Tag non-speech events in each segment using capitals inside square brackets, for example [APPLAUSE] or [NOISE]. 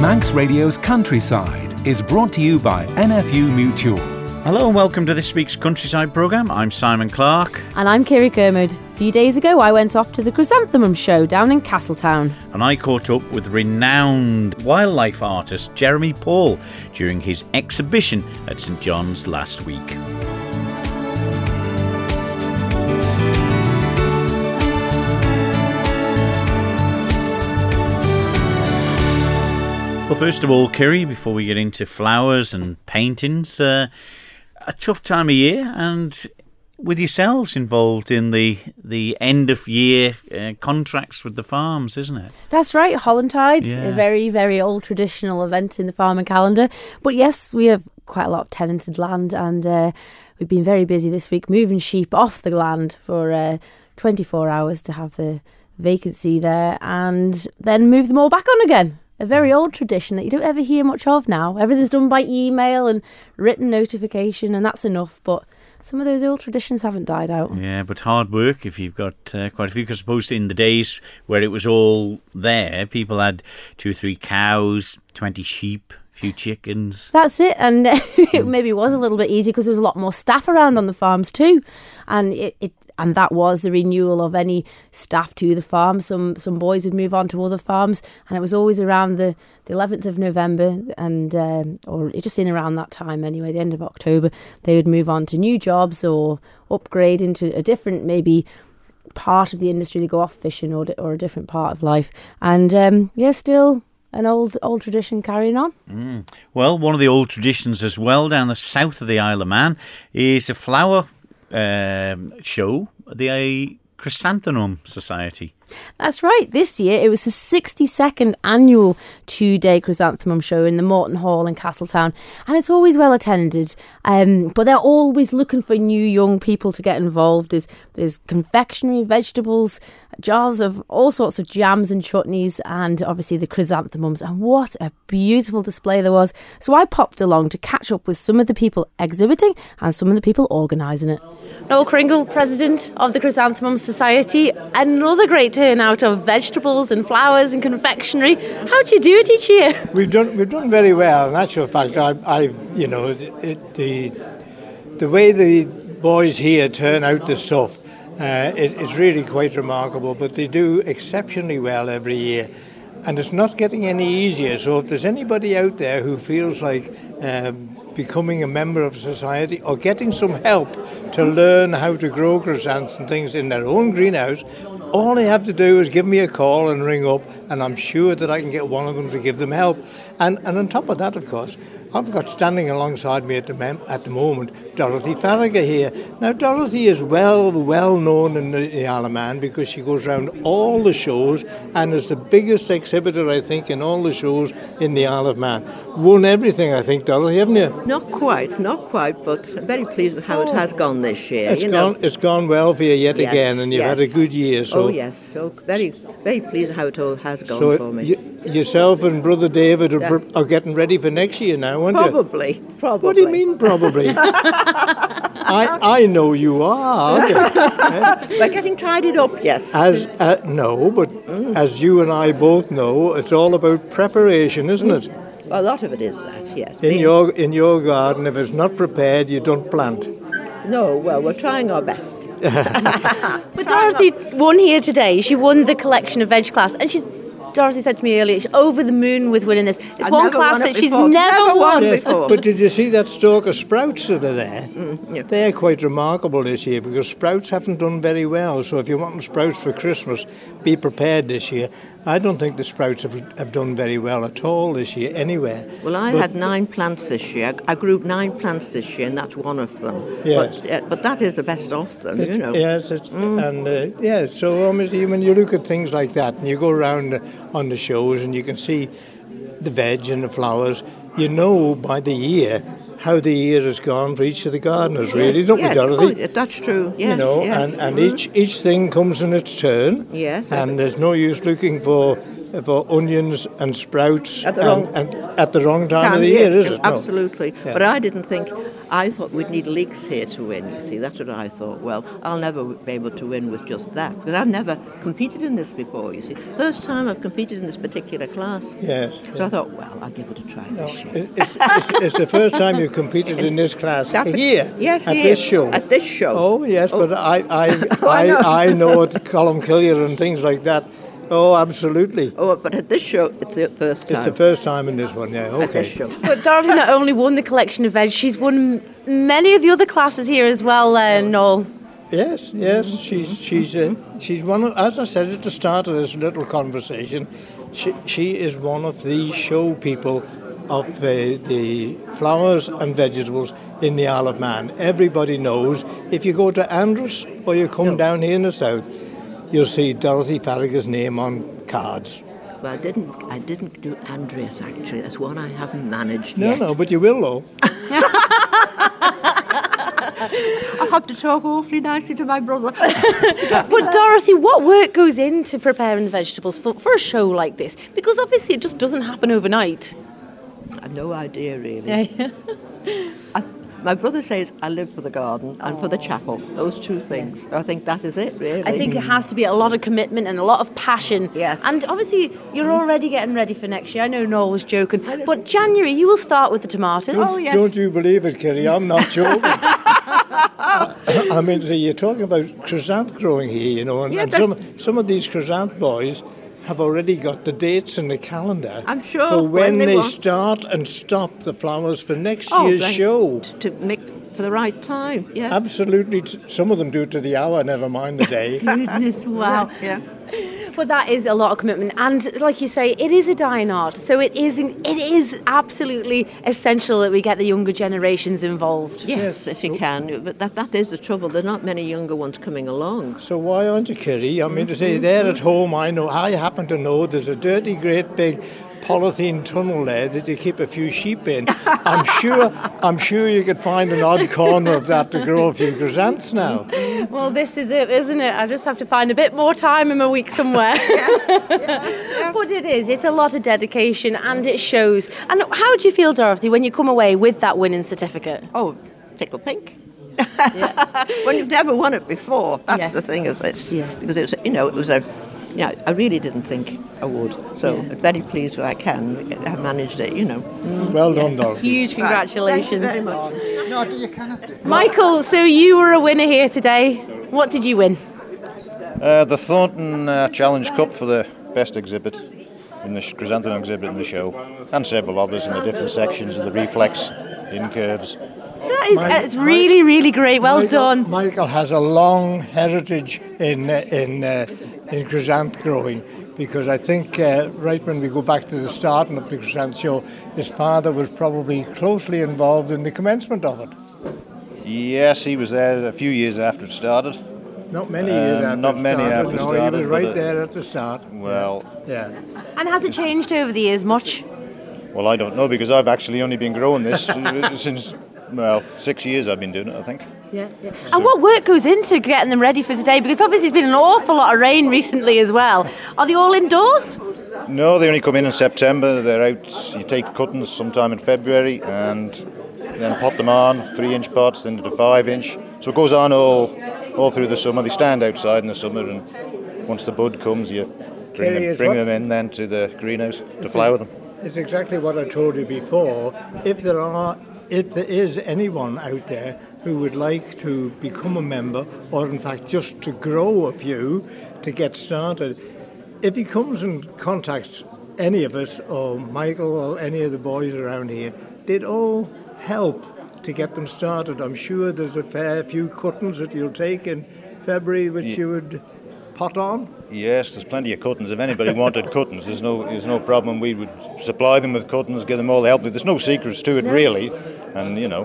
Manx Radio's Countryside is brought to you by NFU Mutual. Hello and welcome to this week's Countryside programme. I'm Simon Clark. And I'm Kiri Kermode. A few days ago, I went off to the Chrysanthemum Show down in Castletown. And I caught up with renowned wildlife artist Jeremy Paul during his exhibition at St John's last week. Well, first of all, Kiri, before we get into flowers and paintings, uh, a tough time of year, and with yourselves involved in the the end of year uh, contracts with the farms, isn't it? That's right, Hollantide, Yeah. a very, very old traditional event in the farming calendar. But yes, we have quite a lot of tenanted land, and uh, we've been very busy this week moving sheep off the land for uh, 24 hours to have the vacancy there, and then move them all back on again. A very old tradition that you don't ever hear much of now. Everything's done by email and written notification, and that's enough. But some of those old traditions haven't died out. Yeah, but hard work if you've got uh, quite a few. Because I suppose in the days where it was all there, people had two or three cows, 20 sheep, a few chickens. That's it, and [LAUGHS] it maybe was a little bit easier because there was a lot more staff around on the farms too, and it, it and that was the renewal of any staff to the farm. Some some boys would move on to other farms, and it was always around the the eleventh of November, and um, or just in around that time anyway, the end of October, they would move on to new jobs or upgrade into a different maybe part of the industry. They go off fishing or or a different part of life, and um, yeah, still an old old tradition carrying on. Well, one of the old traditions as well down the south of the Isle of Man is a flower um, show, the Chrysanthemum Society. That's right. This year it was the 62nd annual two day chrysanthemum show in the Morton Hall in Castletown, and it's always well attended. Um, but they're always looking for new young people to get involved. There's, there's confectionery, vegetables, jars of all sorts of jams and chutneys, and obviously the chrysanthemums. And what a beautiful display there was. So I popped along to catch up with some of the people exhibiting and some of the people organising it. Noel Cringle, president of the Chrysanthemum Society. Another great turnout of vegetables and flowers and confectionery. How do you do it each year? [LAUGHS] We've done we've done very well. In actual fact, I, I you know, it, the the way the boys here turn out the stuff, uh, it, it's really quite remarkable. But they do exceptionally well every year, and it's not getting any easier. So if there's anybody out there who feels like um, becoming a member of society or getting some help to learn how to grow chrysanthemums and things in their own greenhouse, all they have to do is give me a call and ring up, and I'm sure that I can get one of them to give them help. And, and on top of that, of course, I've got standing alongside me at the, mem- at the moment Dorothy Farragher here. Now, Dorothy is well well known in the, the Isle of Man because she goes around all the shows and is the biggest exhibitor, I think, in all the shows in the Isle of Man. Won everything, I think, Dorothy, haven't you? Not quite, not quite, but I'm very pleased with how it has gone this year. It's you know. It's gone well for you yet Yes, again, and you've had a good year. So, oh yes, so very, very pleased how it all has gone so for me. y- yourself and brother David are, Yeah. are getting ready for next year now, aren't you? probably, probably. What do you mean, probably? [LAUGHS] I I know you are. Aren't [LAUGHS] you? We're getting tidied up, yes. As uh, no, but as you and I both know, it's all about preparation, isn't it? a lot of it is that, yes. In Being- your in your garden, if it's not prepared, you don't plant. No, well, we're trying our best. [LAUGHS] But Dorothy won here today. She won the collection of veg class, and she's. Dorothy said to me earlier, she's over the moon with winning this. It's I've one class it that she's never, Never won won. before. But did you see that stalk of sprouts that are there? Mm, yeah. They're quite remarkable this year because sprouts haven't done very well. So if you want sprouts for Christmas, be prepared this year. I don't think the sprouts have, have done very well at all this year anywhere. Well, I But- had nine plants this year. I grew nine plants this year, and that's one of them. Yes. But, uh, but that is the best of them, you know. Yes, it's, and uh, yeah. So obviously, when you look at things like that, and you go around on the shows, and you can see the veg and the flowers, you know by the year how the year has gone for each of the gardeners, really, don't yes, we, Dorothy? oh, that's true. Yes, you know, yes. and, and Mhm. each each thing comes in its turn. Yes, And there's no use looking for for onions and sprouts At the and- wrong- and at the wrong time of the year, is it? No. Absolutely. Yeah. But I didn't think, I thought we'd need leeks here to win, you see. That's what I thought. Well, I'll never be able to win with just that because I've never competed in this before, you see. First time I've competed in this particular class. Yes. So I thought, well, I'll give it a try this year. It's, it's, it's the first time you've competed in this class That- here, Yes, at here, this show. At this show. Oh yes, Oh. but I [LAUGHS] I I know. I, I know at Column Killier and things like that. Oh, absolutely. Oh, but at this show, it's the first time. It's the first time in this one. Yeah. At this Okay. show. But Dorothy not only won the collection of veg, she's won many of the other classes here as well, uh, Noel. Yes, yes. She's she's uh, she's one of, as I said at the start of this little conversation. She she is one of the show people of the the flowers and vegetables in the Isle of Man. Everybody knows if you go to Andreas or you come down here in the south, you'll see Dorothy Farragher's name on cards. Well, I didn't, I didn't do Andreas, actually. That's one I haven't managed No, yet. no, no, but you will though. [LAUGHS] I have to talk awfully nicely to my brother. [LAUGHS] But Dorothy, what work goes into preparing the vegetables for, for a show like this? Because obviously it just doesn't happen overnight. I've no idea, really. [LAUGHS] I th- my brother says I live for the garden and for the chapel. Those two things. I think that is it, really. I think it has to be a lot of commitment and a lot of passion. Yes. And obviously, you're mm. already getting ready for next year. I know Noel was joking. But January, you will start with the tomatoes. Oh, yes. Don't you believe it, Kerry? I'm not [LAUGHS] joking. I mean, so you're talking about chrysanth growing here, you know, and, Yeah, and some some of these chrysanth boys have already got the dates in the calendar. I'm sure for when, when they they start and stop the flowers for next Oh, year's then show. To make for the right time, yes. Absolutely, some of them do it to the hour, never mind the day. [LAUGHS] Goodness, wow. [LAUGHS] Yeah. But that is a lot of commitment, and like you say, it is a dying art. So it is. It is absolutely essential that we get the younger generations involved. Yes, if you can. But that, that is the trouble. There are not many younger ones coming along. So why aren't you, Kerry? I mean, to say there at home, I know. I happen to know there's a dirty, great big polythene tunnel there that you keep a few sheep in. I'm sure. I'm sure you could find an odd corner of that to grow a few chrysanths now. Well, this is it, isn't it? I just have to find a bit more time in my week somewhere. [LAUGHS] Yes. but it is. It's a lot of dedication, and it shows. And how do you feel, Dorothy, when you come away with that winning certificate? Oh, tickle pink. [LAUGHS] when you've never won it before, that's Yeah. the thing of this. Yeah. Because it was, you know, it was a, you know, I really didn't think I would. So I'm very pleased that I can have managed it, you know. Well done, Dorothy. Huge congratulations. Thank you very much. No, you cannot. Michael, so you were a winner here today. What did you win? Uh, the Thornton uh, Challenge Cup for the best exhibit in the chrysanthemum exhibit in the show, and several others in the different sections of the reflex in curves. That is, My- it's really, really great. Well Michael, done. Michael has a long heritage in uh, in uh, in chrysanth growing because I think uh, right when we go back to the starting of the chrysanth show, his father was probably closely involved in the commencement of it. Yes, he was there a few years after it started. Not many years Um, after not it many started, after it no, started, he was right it- there at the start. Well, Yeah. And has it changed over the years much? well, I don't know because I've actually only been growing this [LAUGHS] since well six years. I've been doing it, I think. Yeah, yeah. And what work goes into getting them ready for today? Because obviously, it's been an awful lot of rain recently as well. Are they all indoors? No, they only come in in September. They're out. You take cuttings sometime in February and then pot them on three-inch pots, then to five-inch. So it goes on all all through the summer. They stand outside in the summer, and once the bud comes, you bring them bring them in then to the greenhouse to flower them. It's exactly what I told you before. If there are, if there is anyone out there who would like to become a member, or in fact just to grow a few to get started, if he comes and contacts any of us, or Michael, or any of the boys around here, they'd all help to get them started. I'm sure there's a fair few cuttings that you'll take in February, which you would pot on. Yes, there's plenty of cuttings. If anybody wanted cuttings, there's no there's no problem. We would supply them with cuttings, give them all the help. There's no secrets to it really, and you know,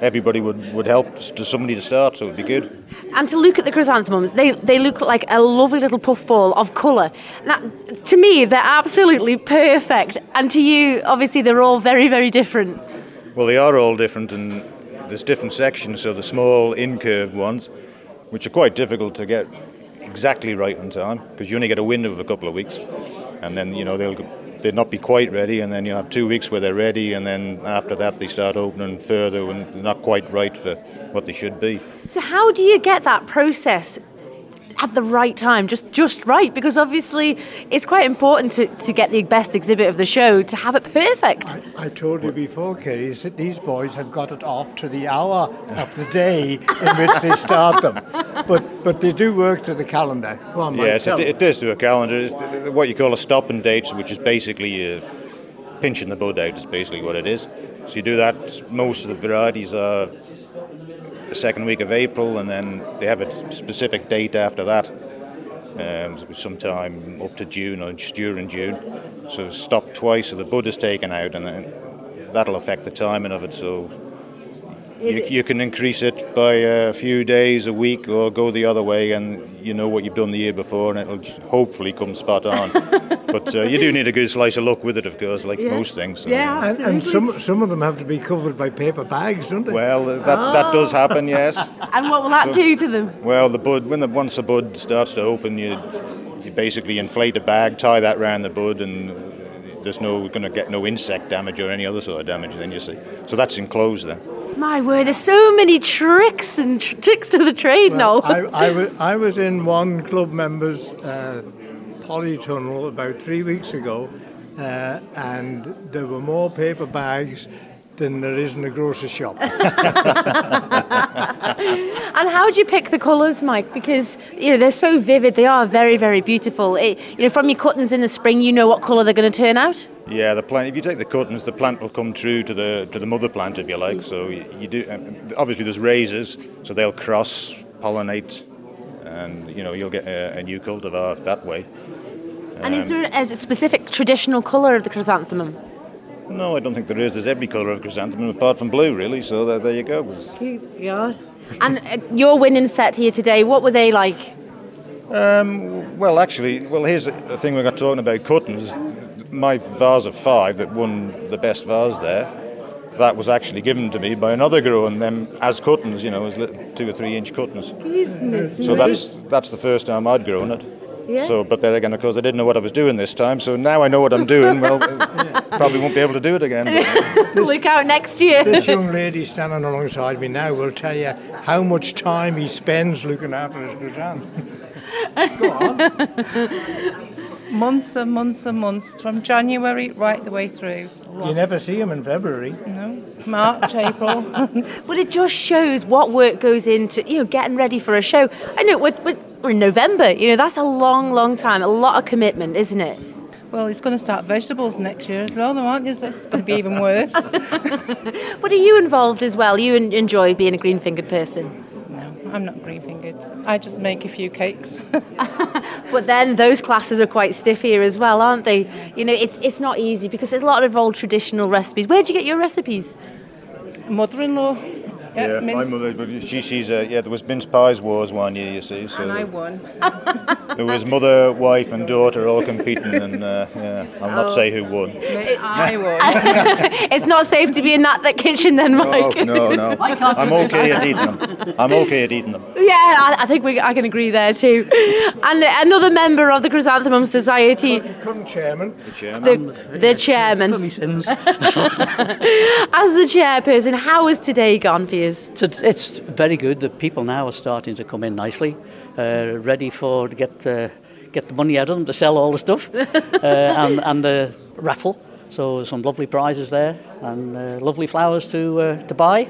everybody would, would help to somebody to start, so it'd be good. And to look at the chrysanthemums, they, they look like a lovely little puffball of colour. Now, to me, they're absolutely perfect. And to you, obviously, they're all very, very different. Well, they are all different, and there's different sections. So the small incurved ones, which are quite difficult to get exactly right on time, because you only get a window of a couple of weeks. and then you know they'll they'll not be quite ready, and then you have two weeks where they're ready, and then after that they start opening further and not quite right for what they should be. So how do you get that process at the right time, just just right? Because obviously it's quite important to, to get the best exhibit of the show to have it perfect. I, I told you before, Kerry, that these boys have got it off to the hour of the day in which they start them. But but they do work to the calendar. Come on, Mike, Yes, tell it, them. it does do a calendar. It's what you call a stop and date, which is basically uh, pinching the bud out. Is basically what it is. So you do that. Most of the varieties are the second week of April, and then they have a specific date after that. Um, sometime up to June or just during June. So stop twice, so the bud is taken out, and then that'll affect the timing of it. So you, you can increase it by a few days, a week, or go the other way, and you know what you've done the year before, and it'll hopefully come spot on. [LAUGHS] but uh, you do need a good slice of luck with it, of course, like most things. so- And, and some some of them have to be covered by paper bags, don't they? Well, that that does happen, yes. [LAUGHS] And what will that do to them? Well, the bud when the once the bud starts to open, you you basically inflate a bag, tie that round the bud, and there's no going to get no insect damage or any other sort of damage. Then you see, so that's enclosed then. My word, there's so many tricks and tr- tricks to the trade, Well, Noel. I, [LAUGHS] I, was, I was in one club member's uh, polytunnel about three weeks ago, uh, and there were more paper bags than there is in a grocer's shop. [LAUGHS] And how do you pick the colours, Mike? Because you know they're so vivid. They are very, very beautiful. It, you know, from your cuttings in the spring, you know what colour they're going to turn out. Yeah, the plant. If you take the cuttings, the plant will come true to the to the mother plant, if you like. So you, you do. Um, obviously, there's raises, so they'll cross pollinate, and you know you'll get a, a new cultivar that way. And is there a specific traditional colour of the chrysanthemum? No, I don't think there is. There's every colour of chrysanthemum apart from blue, really. So there, there you go. And uh, your winning set here today, what were they like? Um, well, actually, well, here's the thing we got talking about cuttings. My vase of five that won the best vase there, that was actually given to me by another grower, and them as cuttings, you know, as little two or three inch cuttings. So that's that's the first time I'd grown it. So, but then again, of course, I didn't know what I was doing this time. So now I know what I'm doing. Well, [LAUGHS] probably won't be able to do it again. but- [LAUGHS] Look out next year. this young lady standing alongside me now will tell you how much time he spends looking after his chrysanthemum. [LAUGHS] months and months and months from January right the way through. You never see him in February. No, March, April. [LAUGHS] But it just shows what work goes into, you know, getting ready for a show. I know we're, we're, we're in November, you know, that's a long, long time, a lot of commitment, isn't it? well, he's going to start vegetables next year as well, though, aren't you? So it's going to be even worse. [LAUGHS] But are you involved as well? You enjoy being a green fingered person? I'm not green fingered. I just make a few cakes. [LAUGHS] But then those classes are quite stiff here as well, aren't they? You know, it's, it's not easy because there's a lot of old traditional recipes. Where do you get your recipes? Mother-in-law. Yeah, Yeah, my mother, but she, she's uh, yeah. There was mince pies wars one year, you see. So and I there- won. [LAUGHS] there was mother, wife, and daughter all competing, and uh, yeah, I'll not say who won. I [LAUGHS] won. [LAUGHS] It's not safe to be in that, that kitchen then, Oh Mike. no, no, I'm okay at eating them. I'm okay at eating them. Yeah, I, I think we, I can agree there too. And another member of the Chrysanthemum Society, Current chairman. the, the chairman. As the chairperson, how has today gone for you? So it's, it's very good. The people now are starting to come in nicely, uh, ready for to get uh, get the money out of them to sell all the stuff, [LAUGHS] uh, and and the raffle. So some lovely prizes there and uh, lovely flowers to uh, to buy.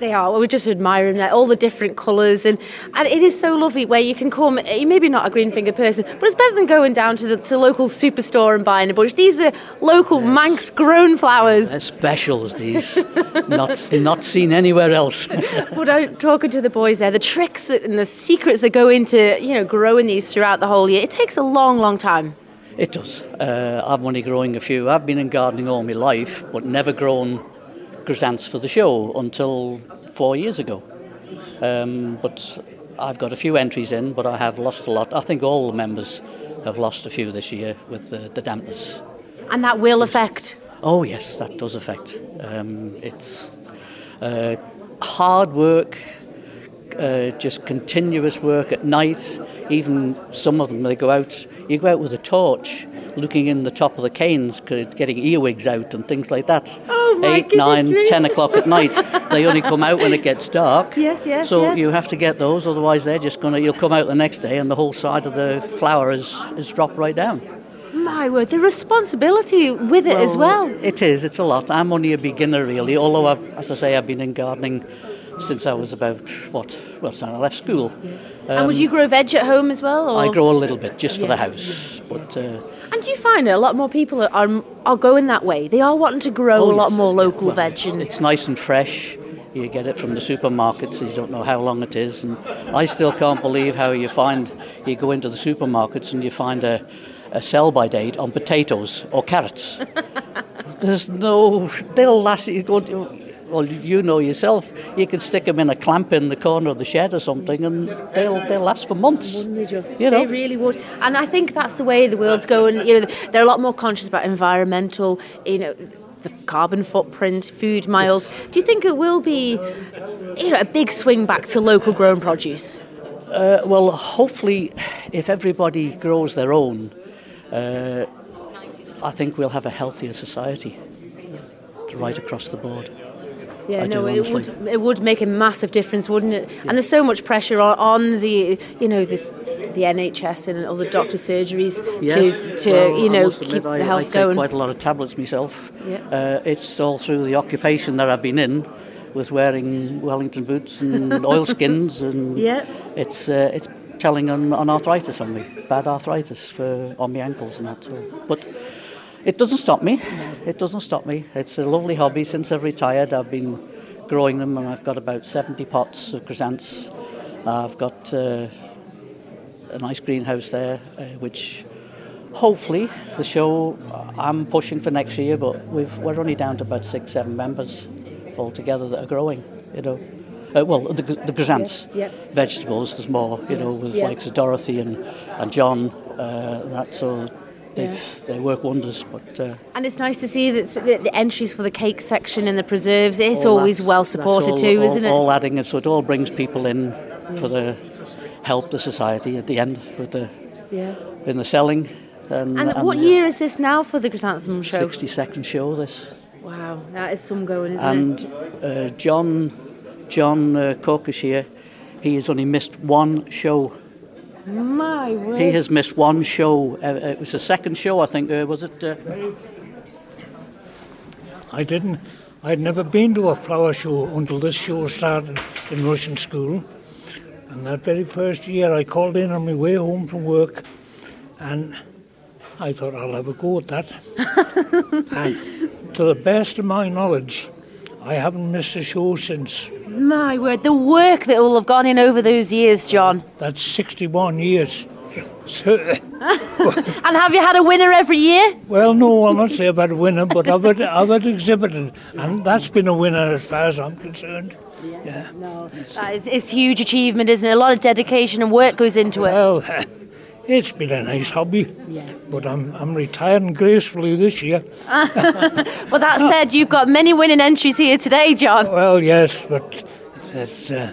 They are. We're just admiring that all the different colours, and and it is so lovely where you can come. You maybe not a green finger person, but it's better than going down to the to the local superstore and buying a bunch. These are local Manx grown flowers. They're specials these, [LAUGHS] not not seen anywhere else. [LAUGHS] But out talking to the boys there, the tricks and the secrets that go into you know growing these throughout the whole year. It takes a long, long time. It does. Uh, I'm only growing a few. I've been in gardening all my life, but never grown chrysanths for the show until four years ago. Um, but I've got a few entries in, but I have lost a lot. I think all the members have lost a few this year with the, the dampness. And that will affect. Oh yes, that does affect. Um, it's uh, hard work, uh, just continuous work at night. Even some of them, they go out. you go out with a torch, looking in the top of the canes, getting earwigs out and things like that. Oh, my Eight, nine, me. ten o'clock at night. They only come out when it gets dark. [LAUGHS] Yes, yes, So yes. you have to get those, otherwise they're just gonna. You'll come out the next day and the whole side of the flower is is dropped right down. My word, the responsibility with it as well. It is. It's a lot. I'm only a beginner, really. Although, I've, as I say, I've been in gardening since I was about what? Well, since I left school. and would you grow veg at home as well? Or? I grow a little bit just for the house, but uh, And do you find that a lot more people are, are, going that way? They are wanting to grow Oh, a lot yes. more local well, veg. it's, And, it's nice and fresh. You get it from the supermarkets. You don't know how long it is, and I still can't believe how you find you go into the supermarkets and you find a, a sell-by date on potatoes or carrots. [LAUGHS] There's no. They'll last. You go. Well, you know yourself. You can stick them in a clamp in the corner of the shed or something, and they'll they'll last for months. Wouldn't they just? You know. They really would. And I think that's the way the world's going. You know, they're a lot more conscious about environmental, you know, the carbon footprint, food miles. Do you think it will be, you know, a big swing back to local grown produce? Uh, well, hopefully, if everybody grows their own, uh, I think we'll have a healthier society right across the board. Yeah, I no, it would it would make a massive difference, wouldn't it? And there's so much pressure on, on the you know this the NHS and other doctor surgeries to to Well, you know admit, keep I, the health I take going. quite a lot of tablets myself. Yeah. Uh, it's all through the occupation that I've been in, with wearing Wellington boots and [LAUGHS] oilskins, and Yeah. it's uh, it's telling on, on arthritis on me, bad arthritis for on my ankles and that. So, but it doesn't stop me. It doesn't stop me. It's a lovely hobby. Since I've retired, I've been growing them, and I've got about 70 pots of chrysanthemums. I've got uh, a nice greenhouse there, uh, which hopefully the show I'm pushing for next year, but we've, we're only down to about six, seven members altogether that are growing. You know, uh, well, the, the chrysanthemums, Yeah, yeah. vegetables. There's more. You know, with Yeah. likes of Dorothy and and John. Uh, that so they've they work wonders. But uh, And it's nice to see that the, the entries for the cake section and the preserves. It's always well supported all- too, all- isn't it? All adding it, so it all brings people in for the help the society at the end with the yeah. in the selling. And, And what year is this now for the chrysanthemum show? 60 second show this. Wow, that is some going, isn't And it? uh, John John uh, Cook is here. He has only missed one show. My word. He has missed one show. Uh, it was the second show, I think. Uh, was it? Uh, I didn't. I'd never been to a flower show until this show started in Rushen school. And that very first year, I called in on my way home from work, and I thought I'll have a go at that. [LAUGHS] and to the best of my knowledge, I haven't missed a show since. My word, the work that will have gone in over those years, John. That's 61 years. [LAUGHS] And have you had a winner every year? well, no, I'll not say I've had a winner, but I've had, I've had exhibited, and that's been a winner as far as I'm concerned. Yeah. No. That is it's a huge achievement, isn't it? A lot of dedication and work goes into it. Well, [LAUGHS] it's been a nice hobby, but I'm, I'm retiring gracefully this year. [LAUGHS] [LAUGHS] Well, that said, you've got many winning entries here today, John. Well, yes, but it's, uh,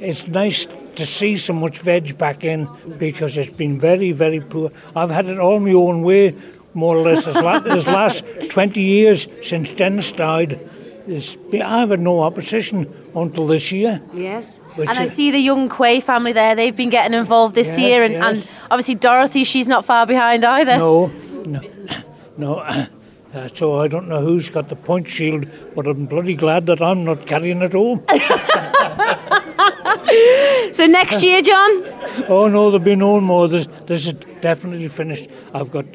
it's nice to see so much veg back in because it's been very, very poor. I've had it all my own way, more or less, this, la- [LAUGHS] this last 20 years since Dennis died. It's been, I've had no opposition until this year. Yes. Which and I see the young Quay family there. They've been getting involved this Yes, year, and, yes. and obviously Dorothy, she's not far behind either. No, no, no. [COUGHS] Uh, so I don't know who's got the point shield, but I'm bloody glad that I'm not carrying it home. [LAUGHS] So next year, John. [LAUGHS] oh no, there'll be no more. This, this is definitely finished. I've got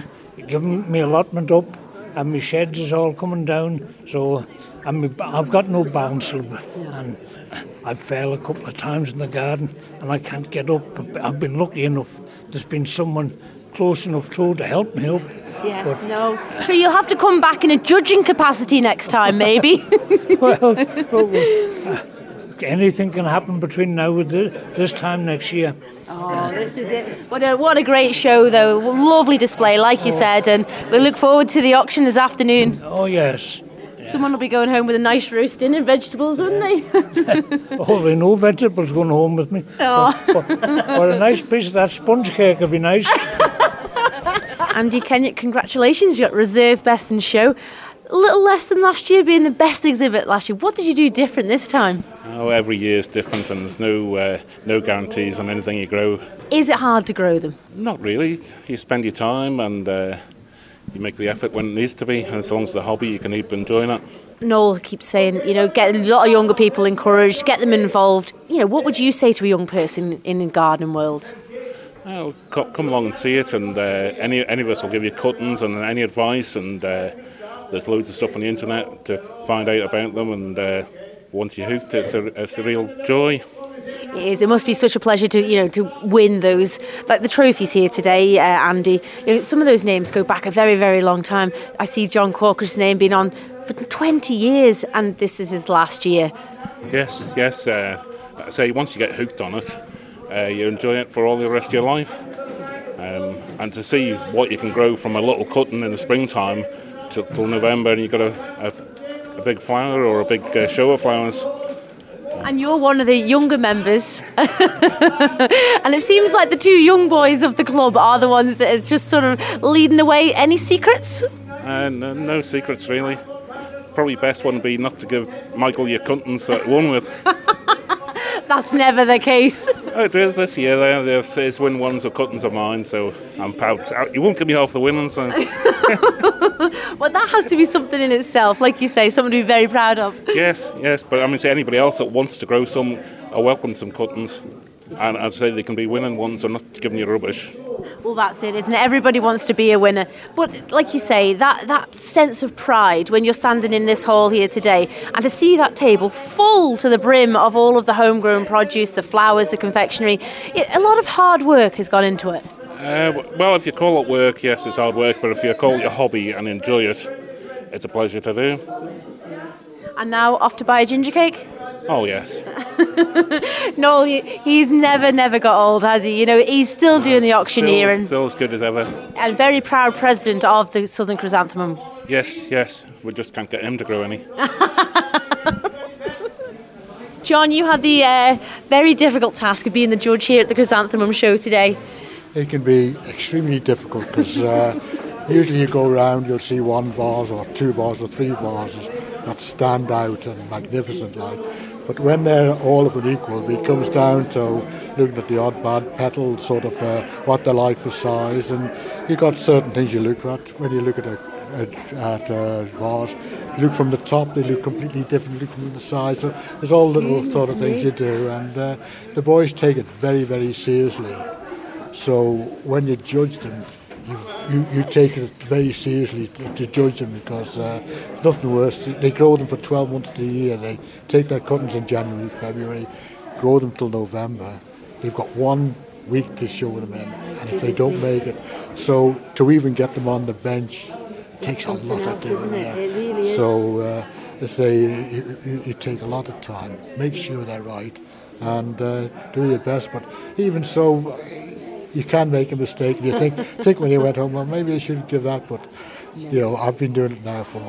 [COUGHS] given me allotment up, and my sheds is all coming down. So I'm, I've got no bounce, and I fell a couple of times in the garden, and I can't get up. I've been lucky enough. There's been someone close enough to to help me up. Yeah. But- No. So you'll have to come back in a judging capacity next time, maybe. [LAUGHS] [LAUGHS] well, well, uh, anything can happen between now and this time next year. oh, this is it. What a what a great show, though. Lovely display, like you said, and we look forward to the auction this afternoon. Oh yes. Someone will be going home with a nice roast dinner and vegetables, wouldn't they? [LAUGHS] Oh, there no vegetables going home with me. Oh. Or, or a nice piece of that sponge cake would be nice. [LAUGHS] Andy Kenyon, congratulations. You got reserve best in show. A little less than last year, being the best exhibit last year. What did you do different this time? Oh, every year is different, and there's no uh, no guarantees on anything you grow. Is it hard to grow them? Not really. You spend your time and uh, you make the effort when it needs to be, and as long as it's a hobby, you can keep enjoying it. Noel keeps saying, you know, get a lot of younger people encouraged, get them involved. You know, what would you say to a young person in the garden world? Well, come along and see it, and uh, any any of us will give you cuttings and any advice, and uh, there's loads of stuff on the internet to find out about them, and uh, once you're hooked, it's a, it's a real joy. It is. It must be such a pleasure to you know to win those like the trophies here today, uh, Andy. You know, some of those names go back a very very long time. I see John Corkish's name being on for 20 years, and this is his last year. Yes, yes. Uh, I say once you get hooked on it, uh, you enjoy it for all the rest of your life. Um, and to see what you can grow from a little cutting in the springtime till, till November, and you've got a, a, a big flower or a big uh, show of flowers. And you're one of the younger members. [LAUGHS] and it seems like the two young boys of the club are the ones that are just sort of leading the way. Any secrets? Uh, no, no secrets really. Probably best one would be not to give Michael your cuttings that won with. [LAUGHS] That's never the case. Oh, it is this year. There's win ones or cuttings of mine, so I'm proud. You won't give me half the winnings. So. [LAUGHS] [LAUGHS] well, that has to be something in itself, like you say, something to be very proud of. yes, yes, but I mean, to anybody else that wants to grow some, I welcome some cuttings. And I'd say they can be winning ones or not giving you rubbish. Well, that's it, isn't it? Everybody wants to be a winner. But like you say, that, that sense of pride when you're standing in this hall here today and to see that table full to the brim of all of the homegrown produce, the flowers, the confectionery, it, a lot of hard work has gone into it. Uh, well, if you call it work, yes, it's hard work. But if you call it your hobby and enjoy it, it's a pleasure to do. And now off to buy a ginger cake? Oh, yes. [LAUGHS] Noel, he's never, never got old, has he? You know, he's still doing the auctioneering. Still, still as good as ever. And very proud president of the Southern Chrysanthemum. Yes, yes. We just can't get him to grow any. [LAUGHS] John, you had the uh, very difficult task of being the judge here at the Chrysanthemum show today. It can be extremely difficult because uh, usually you go around, you'll see one vase or two vases or three vases that stand out and magnificent like. But when they're all of an equal, it comes down to looking at the odd bad petal, sort of uh, what they're like for size, and you've got certain things you look at when you look at a, at, vase. You look from the top, they look completely different, look from the side. So there's all little sort of things you do, and uh, the boys take it very, very seriously. So when you judge them, you, you, you take it very seriously to, to judge them because uh, it's nothing worse. They grow them for 12 months of the year. They take their cuttings in January, February, grow them till November. They've got one week to show them in, and if they don't make it, so to even get them on the bench takes a lot of doing. Yeah. So uh, they say you, you, you, take a lot of time. Make sure they're right, and uh, do your best. But even so you can make a mistake and you think think when you went home, well maybe I shouldn't give that but you know, I've been doing it now for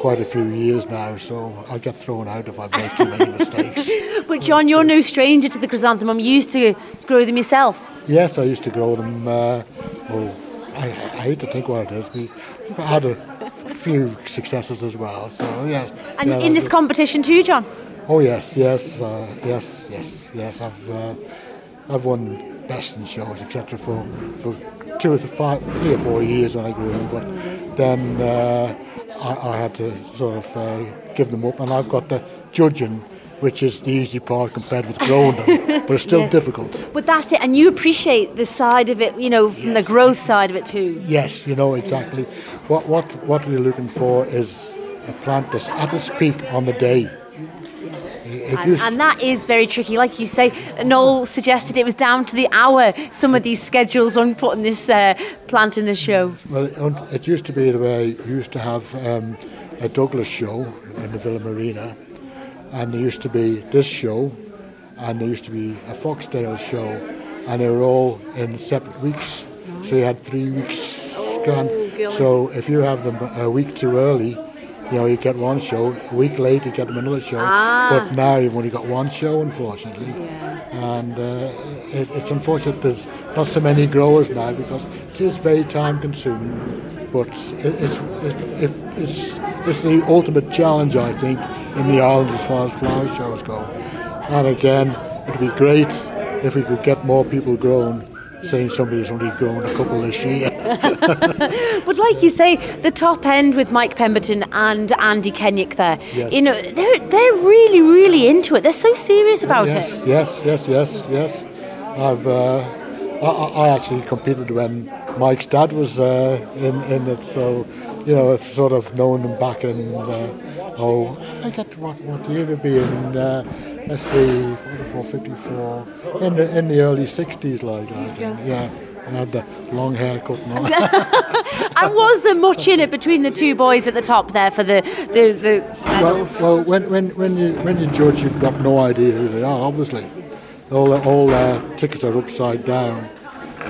quite a few years now, so I'll get thrown out if I make too many mistakes. [LAUGHS] but John, you're no stranger to the chrysanthemum. You used to grow them yourself. Yes, I used to grow them. Uh, oh, I, I hate to think what it is. We had a few successes as well. So yes. And yeah, in this competition too, John. Oh yes, yes, uh, yes, yes, yes. I've uh, I've won best in shows, etc. for for two or five, three or four years when I grew them. But then uh, I, I, had to sort of uh, give them up, and I've got the judging. Which is the easy part compared with growing them, but it's still [LAUGHS] yeah. difficult. But that's it, and you appreciate the side of it, you know, from yes. the growth side of it too. Yes, you know exactly. What what what we're looking for is a plant that's at its peak on the day and, and, that is very tricky. Like you say, Noel suggested it was down to the hour, some of these schedules on putting this uh, plant in the show. Well, it used to be the way you used to have um, a Douglas show in the Villa Marina, and there used to be this show, and there used to be a Foxdale show, and they were all in separate weeks. So you had three weeks oh, So if you have them a week too early, You know, you get one show, a week later you get them another show. Ah. But now you've only got one show, unfortunately. And uh, it, it's unfortunate there's not so many growers now because it is very time consuming. But it, it's, it, it, it's, it's the ultimate challenge, I think, in the island as far as flower shows go. And again, it'd be great if we could get more people growing, saying somebody's only grown a couple this year. [LAUGHS] But like you say, the top end with Mike Pemberton and Andy Kenyick there, Yes. you know, they're they're really, really into it. They're so serious about yes, it. Yes, yes, yes, yes. I've uh, I, I actually competed when Mike's dad was uh, in in it, so you know I've sort of known him back in uh, oh I forget what what year it'd be in. Let's see, 44, 54, in the in the early 60s, like I think. Yeah, I had the long haircut and all. [LAUGHS] And was there much in it between the two boys at the top there for the the, the Well, medals? well when, when, when, you, when you judge, you've got no idea who they are, obviously. All, the- all their tickets are upside down.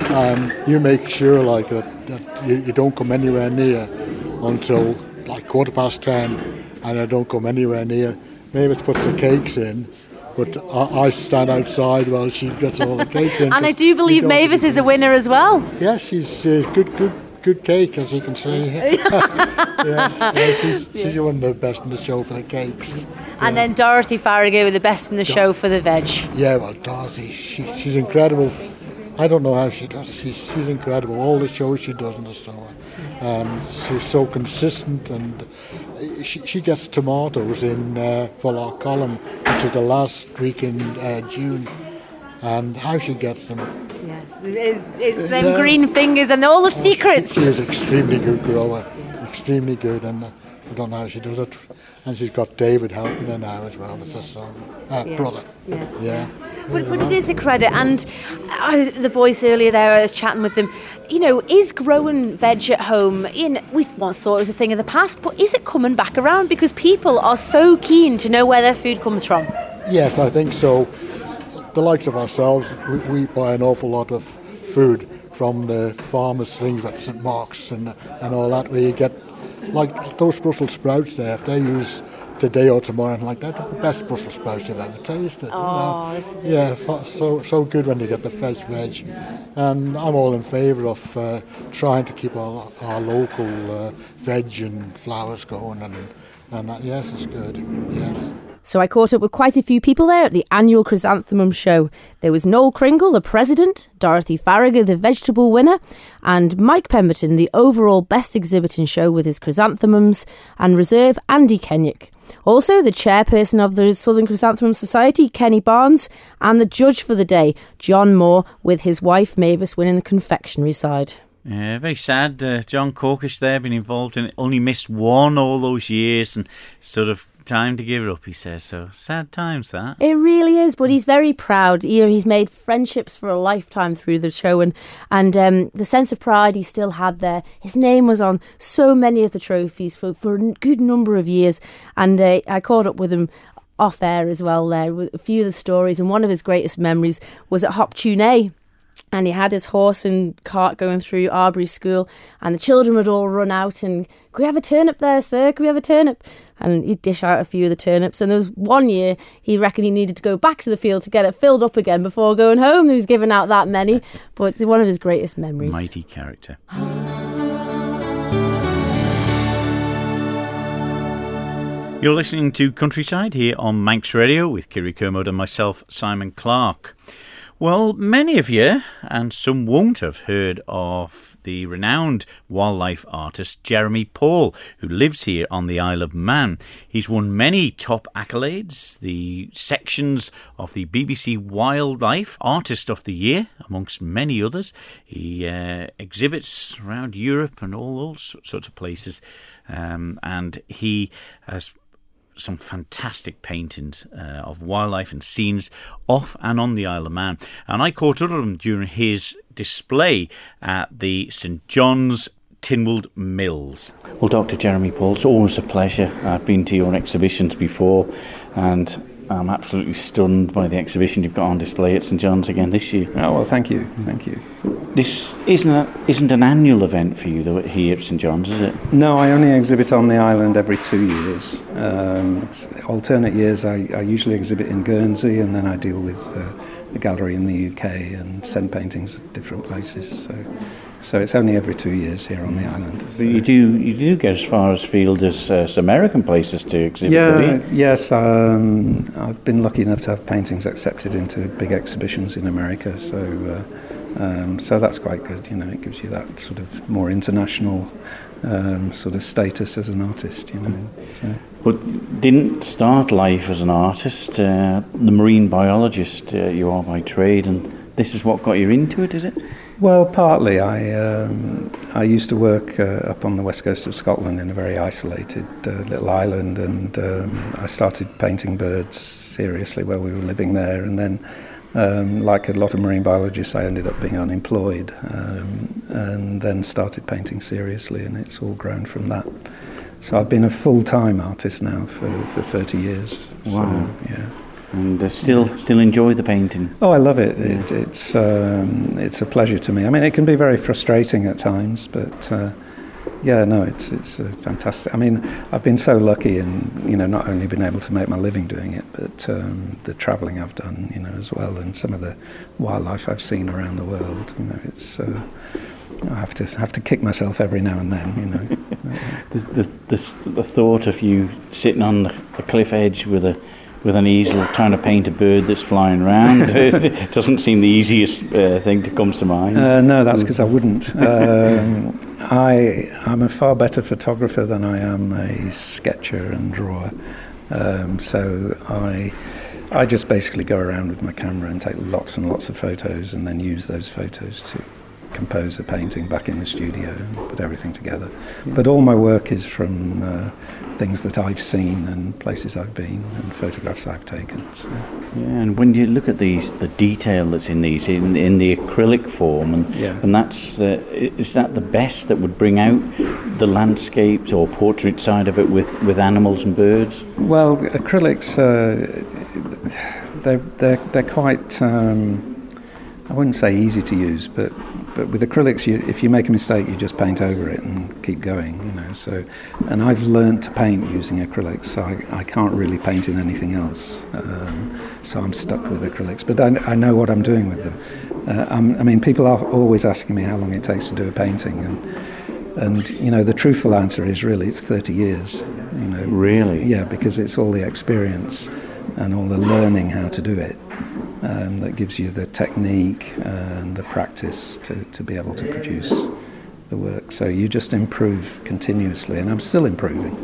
And you make sure like that, that you, you don't come anywhere near until like quarter past ten, and I don't come anywhere near. Maybe Mavis puts the cakes in, but I, I stand outside while she gets all the cakes in. and I do believe Mavis is a winner as well. Yes, she's uh, good, good, good cake, as you can see. [LAUGHS] [LAUGHS] yes, yes, she's, she's one of the best in the show for the cakes. And then Dorothy Farragher with the best in the show for the veg. Yeah, well, Dorothy, she, she's incredible. I don't know how she does. She's, she's incredible. All the shows she does in the summer, and she's so consistent. And she, she gets tomatoes in uh, for column, which is the last week in uh, June. And how she gets them, Yeah, it's, it's them Yeah. green fingers and all the secrets. she is extremely good grower, extremely good, and uh, I don't know how she does it. And she's got David helping her now as well. That's her son, uh, Yeah. brother. Yeah. yeah. But, but it is a credit, and I was, the boys earlier there, I was chatting with them. You know, is growing veg at home? In we once thought it was a thing of the past, but is it coming back around? Because people are so keen to know where their food comes from. Yes, I think so. The likes of ourselves, we, we buy an awful lot of food from the farmers' things like St Mark's and, and all that, where you get like those Brussels sprouts there. If they use today or tomorrow, and like that, the best Brussels sprouts you've ever tasted. you Oh, know. this is yeah, so so good when you get the fresh veg, and I'm all in favour of uh, trying to keep our, our local uh, veg and flowers going, and and that, yes, it's good. Yes. So I caught up with quite a few people there at the annual Chrysanthemum show. There was Noel Cringle, the president, Dorothy Farragher, the vegetable winner, and Mike Pemberton, the overall best exhibiting show with his chrysanthemums, and reserve Andy Kenyick. Also, the chairperson of the Southern Chrysanthemum Society, Kenny Barnes, and the judge for the day, John Moore, with his wife Mavis winning the confectionery side. Yeah, very sad. Uh, John Corkish there, been involved in it, only missed one all those years and sort of time to give it up, he says. So sad times that. It really is, but he's very proud. You know, he's made friendships for a lifetime through the show, and and um, the sense of pride he still had there. His name was on so many of the trophies for for a good number of years, and uh, I caught up with him off air as well there with a few of the stories, and one of his greatest memories was at Hop-tu-Naa and he had his horse and cart going through Arbory School, and the children would all run out and, "Can we have a turnip there, sir? Can we have a turnip?" And he'd dish out a few of the turnips. And there was one year he reckoned he needed to go back to the field to get it filled up again before going home. He was giving out that many, [LAUGHS] but it's one of his greatest memories. Mighty character. You're listening to Countryside here on Manx Radio with Kiri Kermode and myself, Simon Clark. Well, many of you, and some won't have heard of the renowned wildlife artist Jeremy Paul, who lives here on the Isle of Man. He's won many top accolades, the sections of the BBC Wildlife Artist of the Year, amongst many others. He uh, exhibits around Europe and all those sorts of places, um, and he has some fantastic paintings uh, of wildlife and scenes off and on the Isle of Man. And I caught up with him during his display at the St John's Tynwald Mills. Well, Dr. Jeremy Paul, it's always a pleasure. I've been to your exhibitions before, and I'm absolutely stunned by the exhibition you've got on display at St John's again this year. Oh well, thank you, thank you. This isn't a, isn't an annual event for you though here at St John's, is it? No, I only exhibit on the island every two years. Um, alternate years, I, I usually exhibit in Guernsey, and then I deal with uh, a gallery in the UK and send paintings at different places. So. So it's only every two years here on the island. So. But you do you do get as far as field as uh, some American places to exhibit. Yeah, yes. Um, I've been lucky enough to have paintings accepted into big exhibitions in America. So uh, um, so that's quite good. You know, it gives you that sort of more international um, sort of status as an artist. You know. So. But didn't start life as an artist. Uh, the marine biologist uh, you are by trade, and this is what got you into it, is it? Well, partly. I um, I used to work uh, up on the west coast of Scotland in a very isolated uh, little island, and um, I started painting birds seriously while we were living there. And then, um, like a lot of marine biologists, I ended up being unemployed, um, and then started painting seriously, and it's all grown from that. So I've been a full-time artist now for, for 30 years. Wow. So, yeah and uh, still still enjoy the painting. Oh, I love it. It it's um, it's a pleasure to me. I mean, it can be very frustrating at times, but uh, yeah, no, it's it's fantastic. I mean, I've been so lucky, and you know, not only been able to make my living doing it, but um, the travelling I've done, you know, as well, and some of the wildlife I've seen around the world. You know, it's. Uh, I have to have to kick myself every now and then, you know. [LAUGHS] the, the, the, the thought of you sitting on the, the cliff edge with a with an easel trying to paint a bird that's flying around. it [LAUGHS] [LAUGHS] doesn't seem the easiest uh, thing that comes to mind. Uh, no, that's because I wouldn't. [LAUGHS] Um, I, I'm a far better photographer than I am a sketcher and drawer. Um, so I, I just basically go around with my camera and take lots and lots of photos and then use those photos to compose a painting back in the studio and put everything together. But all my work is from uh, things that I've seen and places I've been and photographs I've taken. So. Yeah, and when you look at these, the detail that's in these in, in the acrylic form, and yeah. and that's uh, is that the best that would bring out the landscapes or portrait side of it with, with animals and birds? Well, acrylics, uh, they're they're they're quite. Um, I wouldn't say easy to use, but but with acrylics, you, if you make a mistake, you just paint over it and keep going. You know. So, and I've learned to paint using acrylics, so I, I can't really paint in anything else. Um, so I'm stuck with acrylics, but I, I know what I'm doing with them. Uh, I mean, people are always asking me how long it takes to do a painting, and and you know the truthful answer is really it's 30 years. You know. Really. Yeah, because it's all the experience and all the learning how to do it um, that gives you the technique and the practice to, to be able to produce the work. So you just improve continuously, and I'm still improving.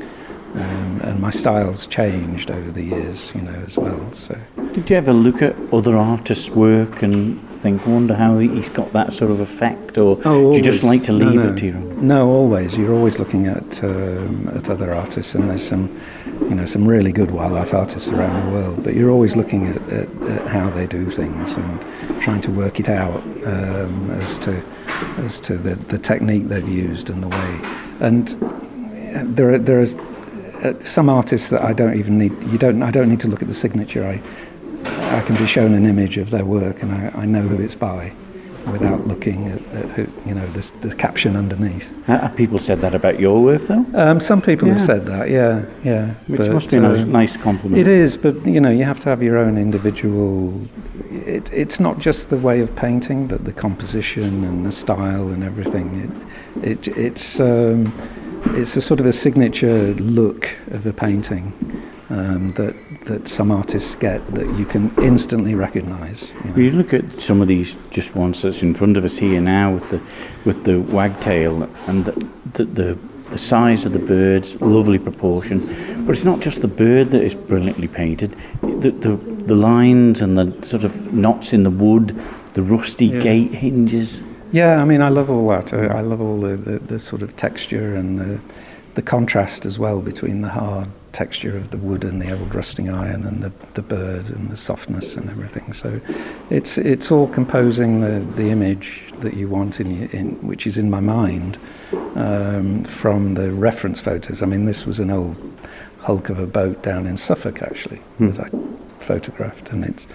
Um, and my style's changed over the years, you know, as well. So, did you ever look at other artists' work and think, wonder how he's got that sort of effect, or oh, do you just like to leave no, no. it to you? No, always. You're always looking at um, at other artists, and there's some, you know, some really good wildlife artists around the world. But you're always looking at, at, at how they do things and trying to work it out um, as to as to the, the technique they've used and the way. And there are, there is uh, some artists that I don't even need. You don't. I don't need to look at the signature. I I can be shown an image of their work, and I, I know who it's by, without looking at, at who, you know the, the caption underneath. Have people said that about your work, though? Um, some people Yeah. have said that. Yeah, yeah. Which but, must be a nice, um, nice compliment. It is, but you know, you have to have your own individual. It, it's not just the way of painting, but the composition and the style and everything. It, it it's um, it's a sort of a signature look of a painting um, that that some artists get that you can instantly recognise. You know. You look at some of these just ones that's in front of us here now with the with the wagtail and the the, the, the size of the birds, lovely proportion. But it's not just the bird that is brilliantly painted. The the, the lines and the sort of knots in the wood, the rusty Yeah. gate hinges. Yeah, I mean, I love all that. I, I love all the, the, the sort of texture and the, the contrast as well between the hard texture of the wood and the old rusting iron and the, the bird and the softness and everything. So it's it's all composing the, the image that you want in, in which is in my mind um, from the reference photos. I mean, this was an old hulk of a boat down in Suffolk actually Hmm. that I photographed, and it's.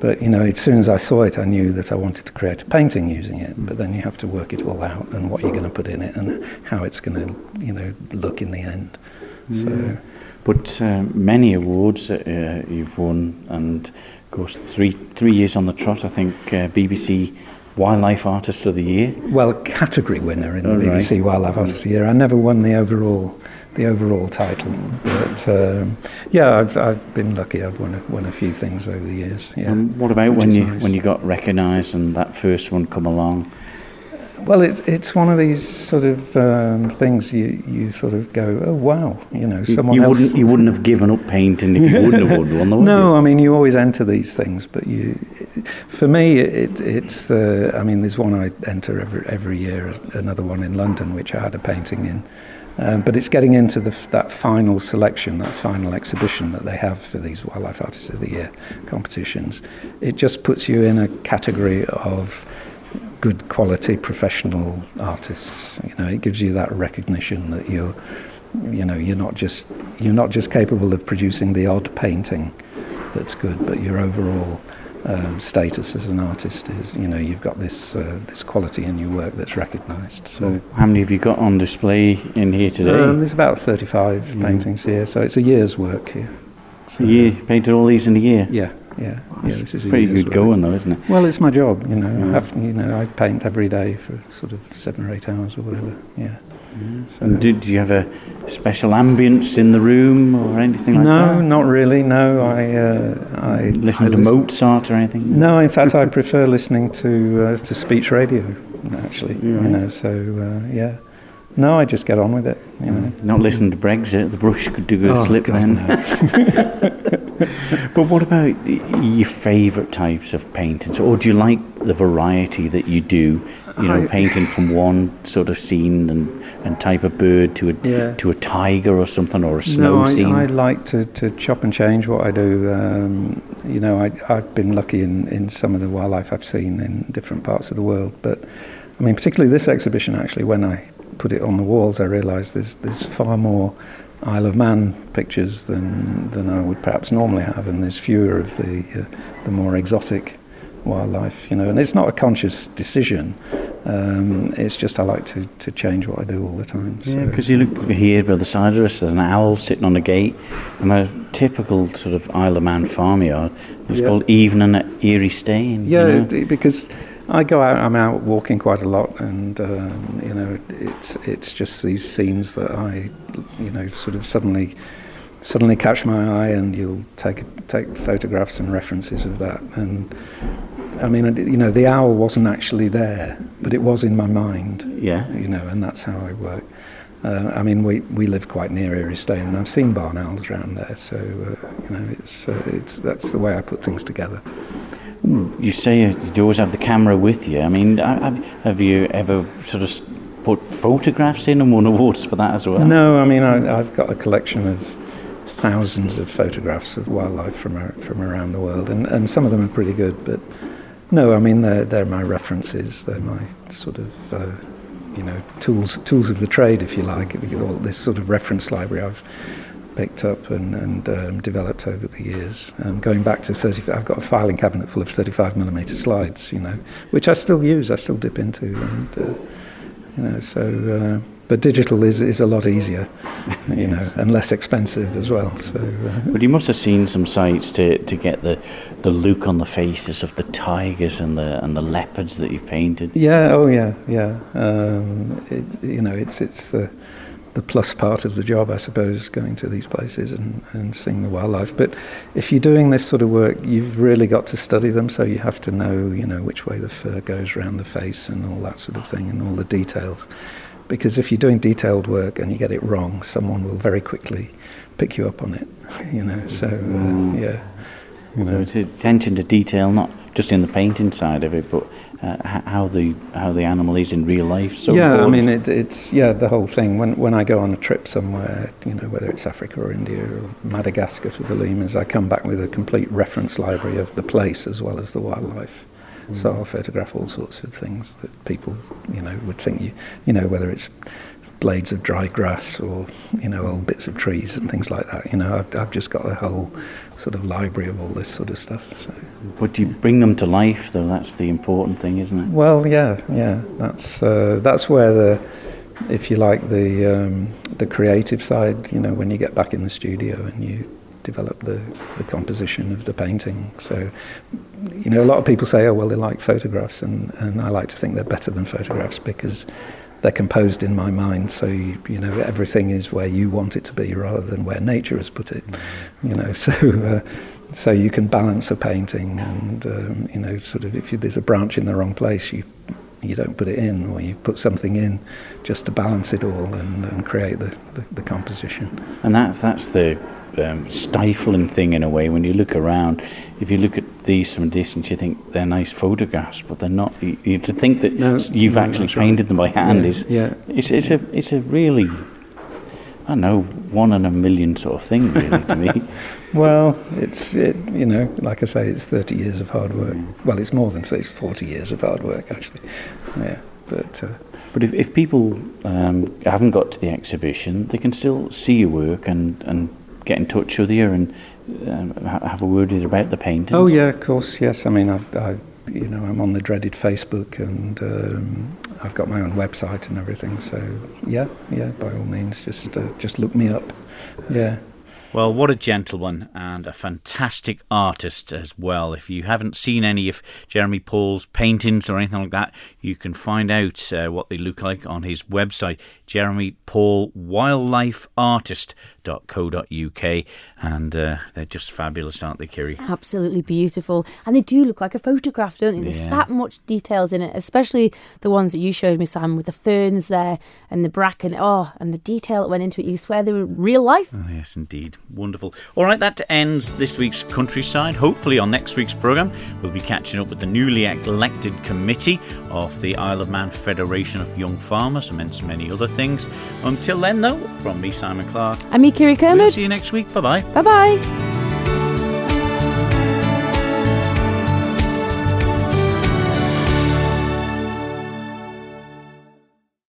But you know, as soon as I saw it, I knew that I wanted to create a painting using it. But then you have to work it all out and what you're going to put in it and how it's going to, you know, look in the end. Yeah. So. But uh, many awards that uh, you've won, and of course, three three years on the trot. I think uh, BBC Wildlife Artist of the Year. Well, category winner in the Oh, right. BBC Wildlife Artist of the Year. I never won the overall the overall title, but um, yeah, I've I've been lucky. I've won a, won a few things over the years. Yeah. And what about which when you nice. when you got recognised and that first one come along? Well, it's it's one of these sort of um, things you you sort of go, oh wow, you know, someone you else. wouldn't you wouldn't have given up painting if you wouldn't have won one, though, [LAUGHS] no? I mean you always enter these things, but you, for me, it, it's the. I mean, there's one I enter every every year, another one in London, which I had a painting in. Um, but it's getting into the, that final selection, that final exhibition that they have for these Wildlife Artists of the Year competitions. It just puts you in a category of good quality professional artists. You know, it gives you that recognition that you're, you know, you're not just you're not just capable of producing the odd painting that's good, but your overall um, status as an artist is, you know, you've got this uh, this quality in your work that's recognised. So. How many have you got on display in here today? Um, there's about 35 Mm. paintings here, so it's a year's work here. a year, painted all these in a year. Yeah, yeah, yeah. This is a pretty good going, though, isn't it? Well, it's my job, you know. Yeah. I have, you know, I paint every day for sort of seven or eight hours or whatever. Yeah. So And do, do you have a special ambience in the room or anything like no, that? No, not really. No, I uh, I Listen I to Mozart or anything? No, in fact, I prefer listening to uh, to speech radio. Actually, you know. So uh, yeah. No, I just get on with it. You know. Not listening to Brexit, the brush could do a Oh, slip God, then. no. [LAUGHS] [LAUGHS] but what about your favourite types of paintings? Or do you like the variety that you do? You know, I- [LAUGHS] painting from one sort of scene and, and type of bird to a Yeah. to a tiger or something or a snow no, I, scene. I like to, to chop and change what I do. Um, you know, I, I've been lucky in, in some of the wildlife I've seen in different parts of the world. But I mean, particularly this exhibition, actually, when I put it on the walls, I realised there's, there's far more Isle of Man pictures than, than I would perhaps normally have, and there's fewer of the, uh, the more exotic wildlife, you know. And it's not a conscious decision. Um, it's just I like to, to change what I do all the time. Yeah, because you look here by the side of us, there's an owl sitting on a gate, and a typical sort of Isle of Man farmyard. It's Yeah. called Evening at Eairystane. Yeah, you know? it- because I go out. I'm out walking quite a lot, and um, you know, it's it's just these scenes that I, you know, sort of suddenly suddenly catch my eye, and you'll take take photographs and references of that. And I mean, you know, the owl wasn't actually there, but it was in my mind. Yeah. You know, and that's how I work. Uh, I mean, we, we live quite near Eairystane, and I've seen barn owls around there, so uh, you know, it's uh, it's that's the way I put things together. You say you always have the camera with you. I mean, have, have you ever sort of put photographs in and won awards for that as well? No, I mean I, I've got a collection of thousands of photographs of wildlife from from around the world, and, and some of them are pretty good. But no, I mean they're they're my references. They're my sort of uh, you know tools tools of the trade, if you like. This sort of reference library I've picked up and, and um, developed over the years. Um, going back to 30, I've got a filing cabinet full of 35 millimeter slides, you know, which I still use. I still dip into, and uh, you know, so. Uh, but digital is, is a lot easier, you know, and less expensive as well. So, uh, But you must have seen some sites to, to get the, the look on the faces of the tigers and the and the leopards that you've painted. yeah, oh yeah, yeah. Um, it, you know, it's it's the the plus part of the job, I suppose, going to these places and, and seeing the wildlife. But if you're doing this sort of work, you've really got to study them. So you have to know, you know, which way the fur goes around the face and all that sort of thing, and all the details. Because if you're doing detailed work and you get it wrong, someone will very quickly pick you up on it. [LAUGHS] You know, so uh, yeah. You So know. it's attention to detail, not just in the painting side of it, but uh, how the how the animal is in real life. So yeah, I mean, it, it's yeah the whole thing. When when I go on a trip somewhere, you know, whether it's Africa or India or Madagascar for the lemurs, I come back with a complete reference library of the place as well as the wildlife. So I'll photograph all sorts of things that people, you know, would think you, you know, whether it's blades of dry grass or you know old bits of trees and things like that. You know, I've, I've just got a whole sort of library of all this sort of stuff. So. But you bring them to life, though. That's the important thing, isn't it? Well, yeah, yeah. That's uh, that's where the, if you like, the um, the creative side. You know, when you get back in the studio and you develop the, the composition of the painting. So, you know, a lot of people say, oh, well, they like photographs, and, and I like to think they're better than photographs because they're composed in my mind. So, you, you know, everything is where you want it to be rather than where nature has put it. You know, [LAUGHS] so. Uh, so you can balance a painting, and um, you know, sort of, if you, there's a branch in the wrong place, you you don't put it in, or you put something in just to balance it all and, and create the, the, the composition. And that's that's the um, stifling thing in a way when you look around. If you look at these from a distance, you think they're nice photographs, but they're not. You, you to think that No, you've no, actually that's right. painted them by hand Yeah, is yeah. It's it's a it's a really I don't know one in a million sort of thing really to me. [LAUGHS] Well, it's it, you know, like I say, it's 30 years of hard work. Well, it's more than 30, it's 40 years of hard work actually. Yeah, but uh, But if, if people um, haven't got to the exhibition, they can still see your work and, and get in touch with you and um, have a word with you about the paintings. oh yeah, of course, yes. I mean, I've, I, you know, I'm on the dreaded Facebook and um, I've got my own website and everything. So yeah, yeah, by all means, just uh, just look me up. Yeah. Well, what a gentleman and a fantastic artist as well. If you haven't seen any of Jeremy Paul's paintings or anything like that, you can find out uh, what they look like on his website, Jeremy Paul Wildlife Artist.co.uk. And uh, they're just fabulous, aren't they, Kiri? Absolutely beautiful. And they do look like a photograph, don't they? There's Yeah. that much details in it, especially the ones that you showed me, Sam, with the ferns there and the bracken. Oh, and the detail that went into it. You swear they were real life. Oh, yes, indeed. Wonderful. All right, that ends this week's Countryside. Hopefully, on next week's programme, we'll be catching up with the newly elected committee of the Isle of Man Federation of Young Farmers, amongst many other things. Until then, though, from me, Simon Clark. I'm me, Kiri We'll see you next week. Bye bye. Bye bye.